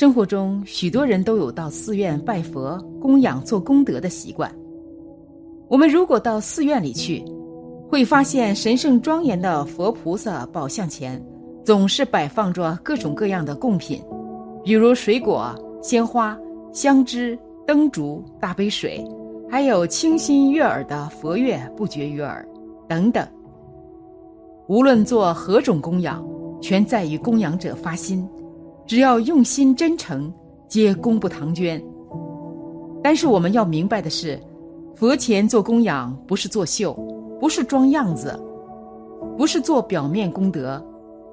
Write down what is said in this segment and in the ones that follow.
生活中，许多人都有到寺院拜佛、供养、做功德的习惯。我们如果到寺院里去，会发现神圣庄严的佛菩萨宝像前，总是摆放着各种各样的贡品，比如水果、鲜花、香枝、灯烛、大杯水，还有清新悦耳的佛乐不绝于耳，等等。无论做何种供养，全在于供养者发心。只要用心真诚，皆功不唐捐。但是我们要明白的是，佛前做供养不是作秀，不是装样子，不是做表面功德。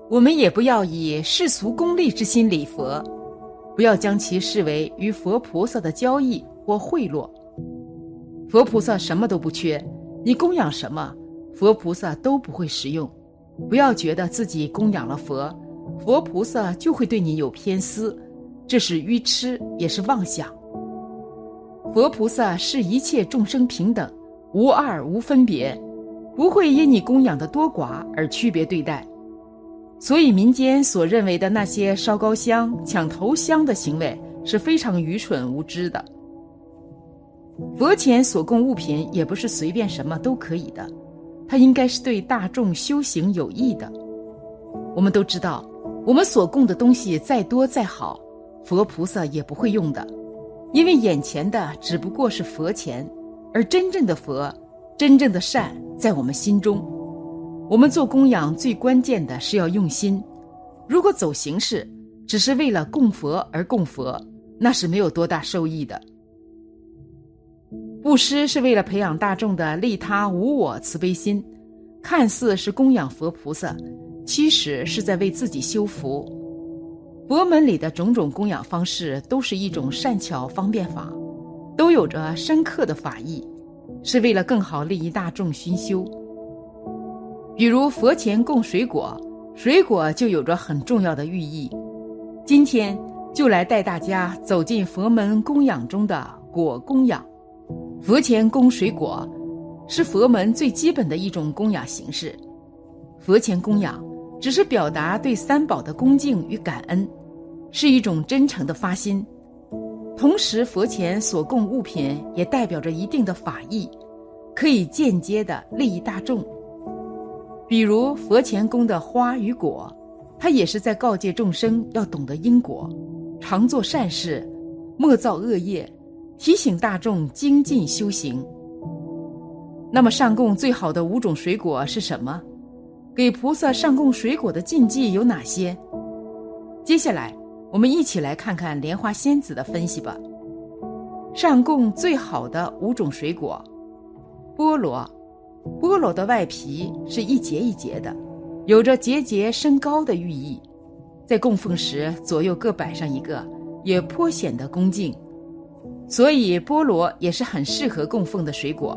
我们也不要以世俗功利之心礼佛，不要将其视为与佛菩萨的交易或贿赂。佛菩萨什么都不缺，你供养什么，佛菩萨都不会食用。不要觉得自己供养了佛。佛菩萨就会对你有偏私，这是愚痴，也是妄想。佛菩萨是一切众生平等，无二无分别，不会因你供养的多寡而区别对待。所以民间所认为的那些烧高香、抢头香的行为是非常愚蠢无知的。佛前所供物品也不是随便什么都可以的，它应该是对大众修行有益的。我们都知道。我们所供的东西再多再好，佛菩萨也不会用的，因为眼前的只不过是佛前，而真正的佛、真正的善在我们心中。我们做供养最关键的是要用心，如果走形式，只是为了供佛而供佛，那是没有多大收益的。布施是为了培养大众的利他无我慈悲心，看似是供养佛菩萨。其实是在为自己修福。佛门里的种种供养方式，都是一种善巧方便法，都有着深刻的法意，是为了更好利益大众熏修。比如佛前供水果，水果就有着很重要的寓意。今天就来带大家走进佛门供养中的果供养。佛前供水果，是佛门最基本的一种供养形式。佛前供养。只是表达对三宝的恭敬与感恩，是一种真诚的发心。同时，佛前所供物品也代表着一定的法义，可以间接的利益大众。比如佛前供的花与果，它也是在告诫众生要懂得因果，常做善事，莫造恶业，提醒大众精进修行。那么，上供最好的五种水果是什么？给菩萨上供水果的禁忌有哪些？接下来，我们一起来看看莲花仙子的分析吧。上供最好的五种水果：菠萝。菠萝的外皮是一节一节的，有着节节升高的寓意，在供奉时左右各摆上一个，也颇显得恭敬。所以，菠萝也是很适合供奉的水果。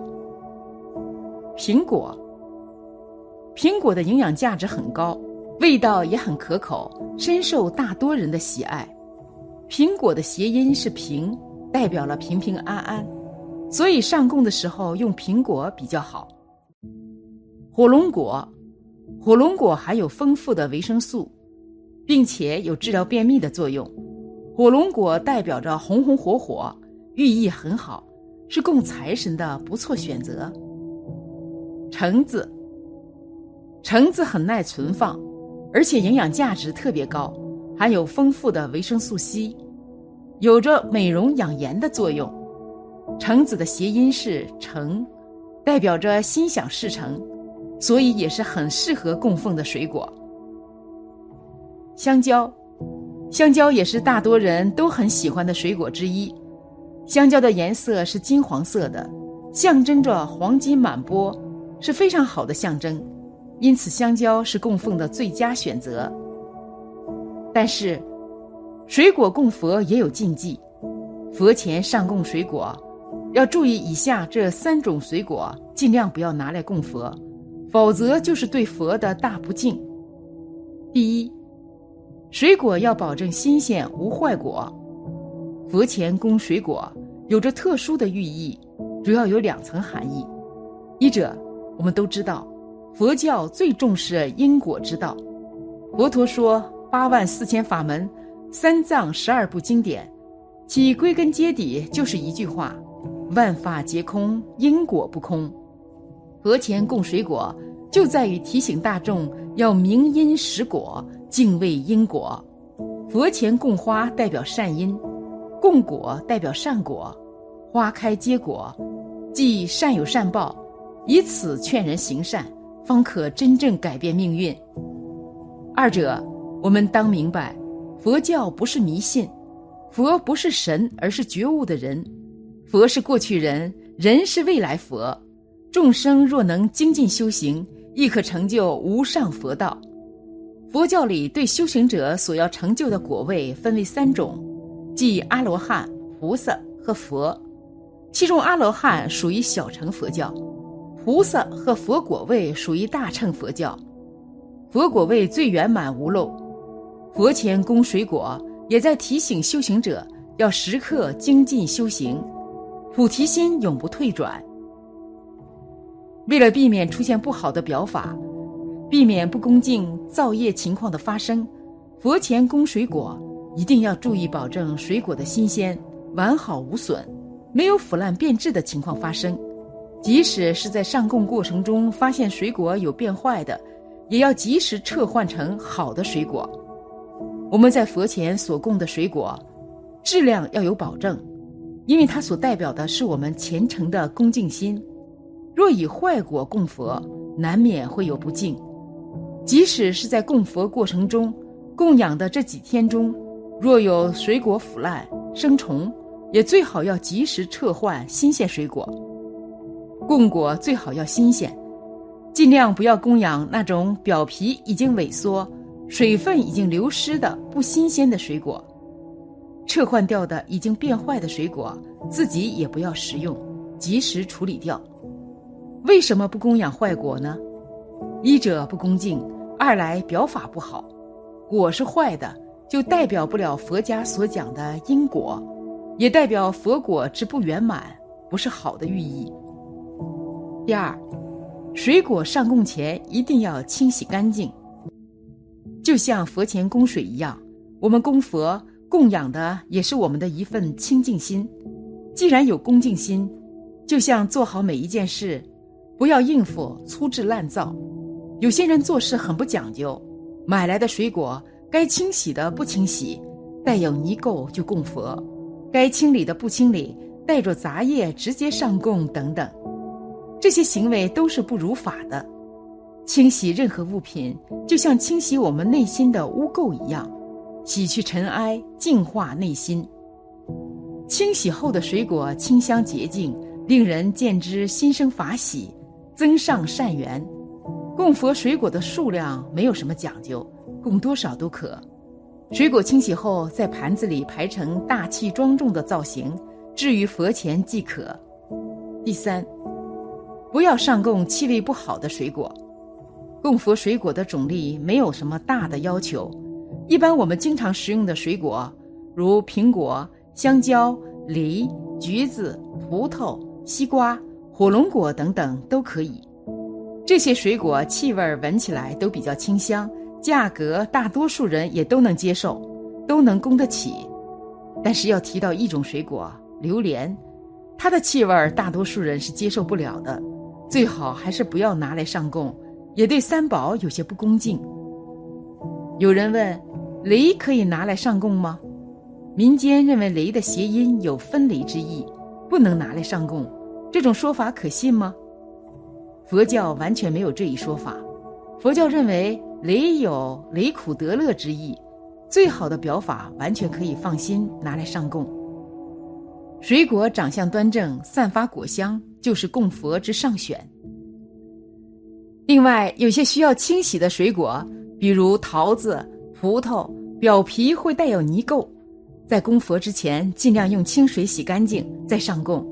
苹果。苹果的营养价值很高，味道也很可口，深受大多人的喜爱。苹果的谐音是“平”，代表了平平安安，所以上供的时候用苹果比较好。火龙果，火龙果含有丰富的维生素，并且有治疗便秘的作用。火龙果代表着红红火火，寓意很好，是供财神的不错选择。橙子。橙子很耐存放，而且营养价值特别高，含有丰富的维生素 C，有着美容养颜的作用。橙子的谐音是“成”，代表着心想事成，所以也是很适合供奉的水果。香蕉，香蕉也是大多人都很喜欢的水果之一。香蕉的颜色是金黄色的，象征着黄金满钵，是非常好的象征。因此，香蕉是供奉的最佳选择。但是，水果供佛也有禁忌，佛前上供水果，要注意以下这三种水果，尽量不要拿来供佛，否则就是对佛的大不敬。第一，水果要保证新鲜无坏果。佛前供水果有着特殊的寓意，主要有两层含义。一者，我们都知道。佛教最重视因果之道，佛陀说八万四千法门，三藏十二部经典，其归根结底就是一句话：万法皆空，因果不空。佛前供水果，就在于提醒大众要明因识果，敬畏因果。佛前供花代表善因，供果代表善果，花开结果，即善有善报。以此劝人行善，方可真正改变命运。二者，我们当明白，佛教不是迷信，佛不是神，而是觉悟的人。佛是过去人，人是未来佛。众生若能精进修行，亦可成就无上佛道。佛教里对修行者所要成就的果位分为三种，即阿罗汉、菩萨和佛。其中阿罗汉属于小乘佛教，菩萨和佛果位属于大乘佛教。佛果位最圆满无漏。佛前供水果，也在提醒修行者要时刻精进修行，菩提心永不退转。为了避免出现不好的表法。避免不恭敬造业情况的发生，佛前供水果一定要注意保证水果的新鲜、完好无损，没有腐烂变质的情况发生。即使是在上供过程中发现水果有变坏的，也要及时撤换成好的水果。我们在佛前所供的水果，质量要有保证，因为它所代表的是我们虔诚的恭敬心。若以坏果供佛，难免会有不敬。即使是在供佛过程中，供养的这几天中，若有水果腐烂生虫，也最好要及时撤换新鲜水果。供果最好要新鲜，尽量不要供养那种表皮已经萎缩、水分已经流失的不新鲜的水果。撤换掉的已经变坏的水果，自己也不要食用，及时处理掉。为什么不供养坏果呢？一者不恭敬，二来表法不好，果是坏的，就代表不了佛家所讲的因果，也代表佛果之不圆满，不是好的寓意。第二，水果上供前一定要清洗干净，就像佛前供水一样，我们供佛供养的也是我们的一份清净心。既然有恭敬心，就像做好每一件事，不要应付粗制滥造。有些人做事很不讲究，买来的水果该清洗的不清洗，带有泥垢就供佛；该清理的不清理，带着杂叶直接上供等等，这些行为都是不如法的。清洗任何物品，就像清洗我们内心的污垢一样，洗去尘埃，净化内心。清洗后的水果清香洁净，令人见之心生法喜，增上善缘。供佛水果的数量没有什么讲究，供多少都可。水果清洗后，在盘子里排成大气庄重的造型，置于佛前即可。第三，不要上供气味不好的水果。供佛水果的种类没有什么大的要求，一般我们经常食用的水果，如苹果、香蕉、梨、橘子、葡萄、西瓜、火龙果等等都可以。这些水果气味闻起来都比较清香，价格大多数人也都能接受，都能供得起。但是要提到一种水果——榴莲，它的气味大多数人是接受不了的，最好还是不要拿来上供，也对三宝有些不恭敬。有人问：雷可以拿来上供吗？民间认为雷的谐音有分离之意，不能拿来上供，这种说法可信吗？佛教完全没有这一说法，佛教认为雷有雷苦得乐之意，最好的表法完全可以放心拿来上供。水果长相端正，散发果香，就是供佛之上选。另外，有些需要清洗的水果，比如桃子、葡萄，表皮会带有泥垢，在供佛之前，尽量用清水洗干净再上供，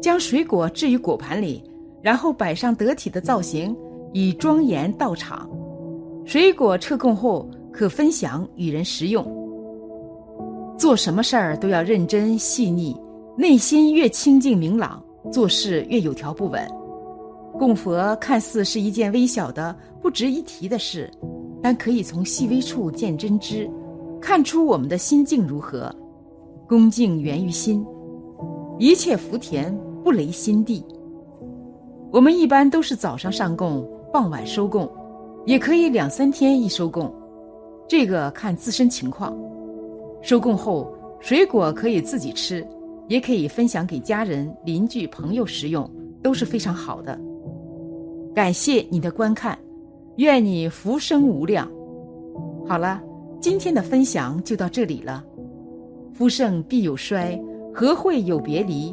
将水果置于果盘里。然后摆上得体的造型，以庄严到场。水果撤供后，可分享与人食用。做什么事儿都要认真细腻，内心越清净明朗，做事越有条不紊。供佛看似是一件微小的、不值一提的事，但可以从细微处见真知。看出我们的心境如何。恭敬源于心，一切福田不离心地。我们一般都是早上上供，傍晚收供，也可以两三天一收供，这个看自身情况。收供后，水果可以自己吃，也可以分享给家人、邻居、朋友食用，都是非常好的。感谢你的观看，愿你福生无量。好了，今天的分享就到这里了。夫盛必有衰，何会有别离？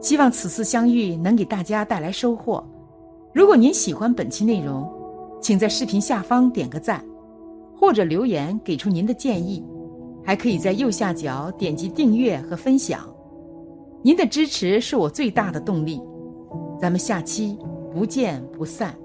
希望此次相遇能给大家带来收获。如果您喜欢本期内容，请在视频下方点个赞，或者留言给出您的建议，还可以在右下角点击订阅和分享。您的支持是我最大的动力。咱们下期不见不散。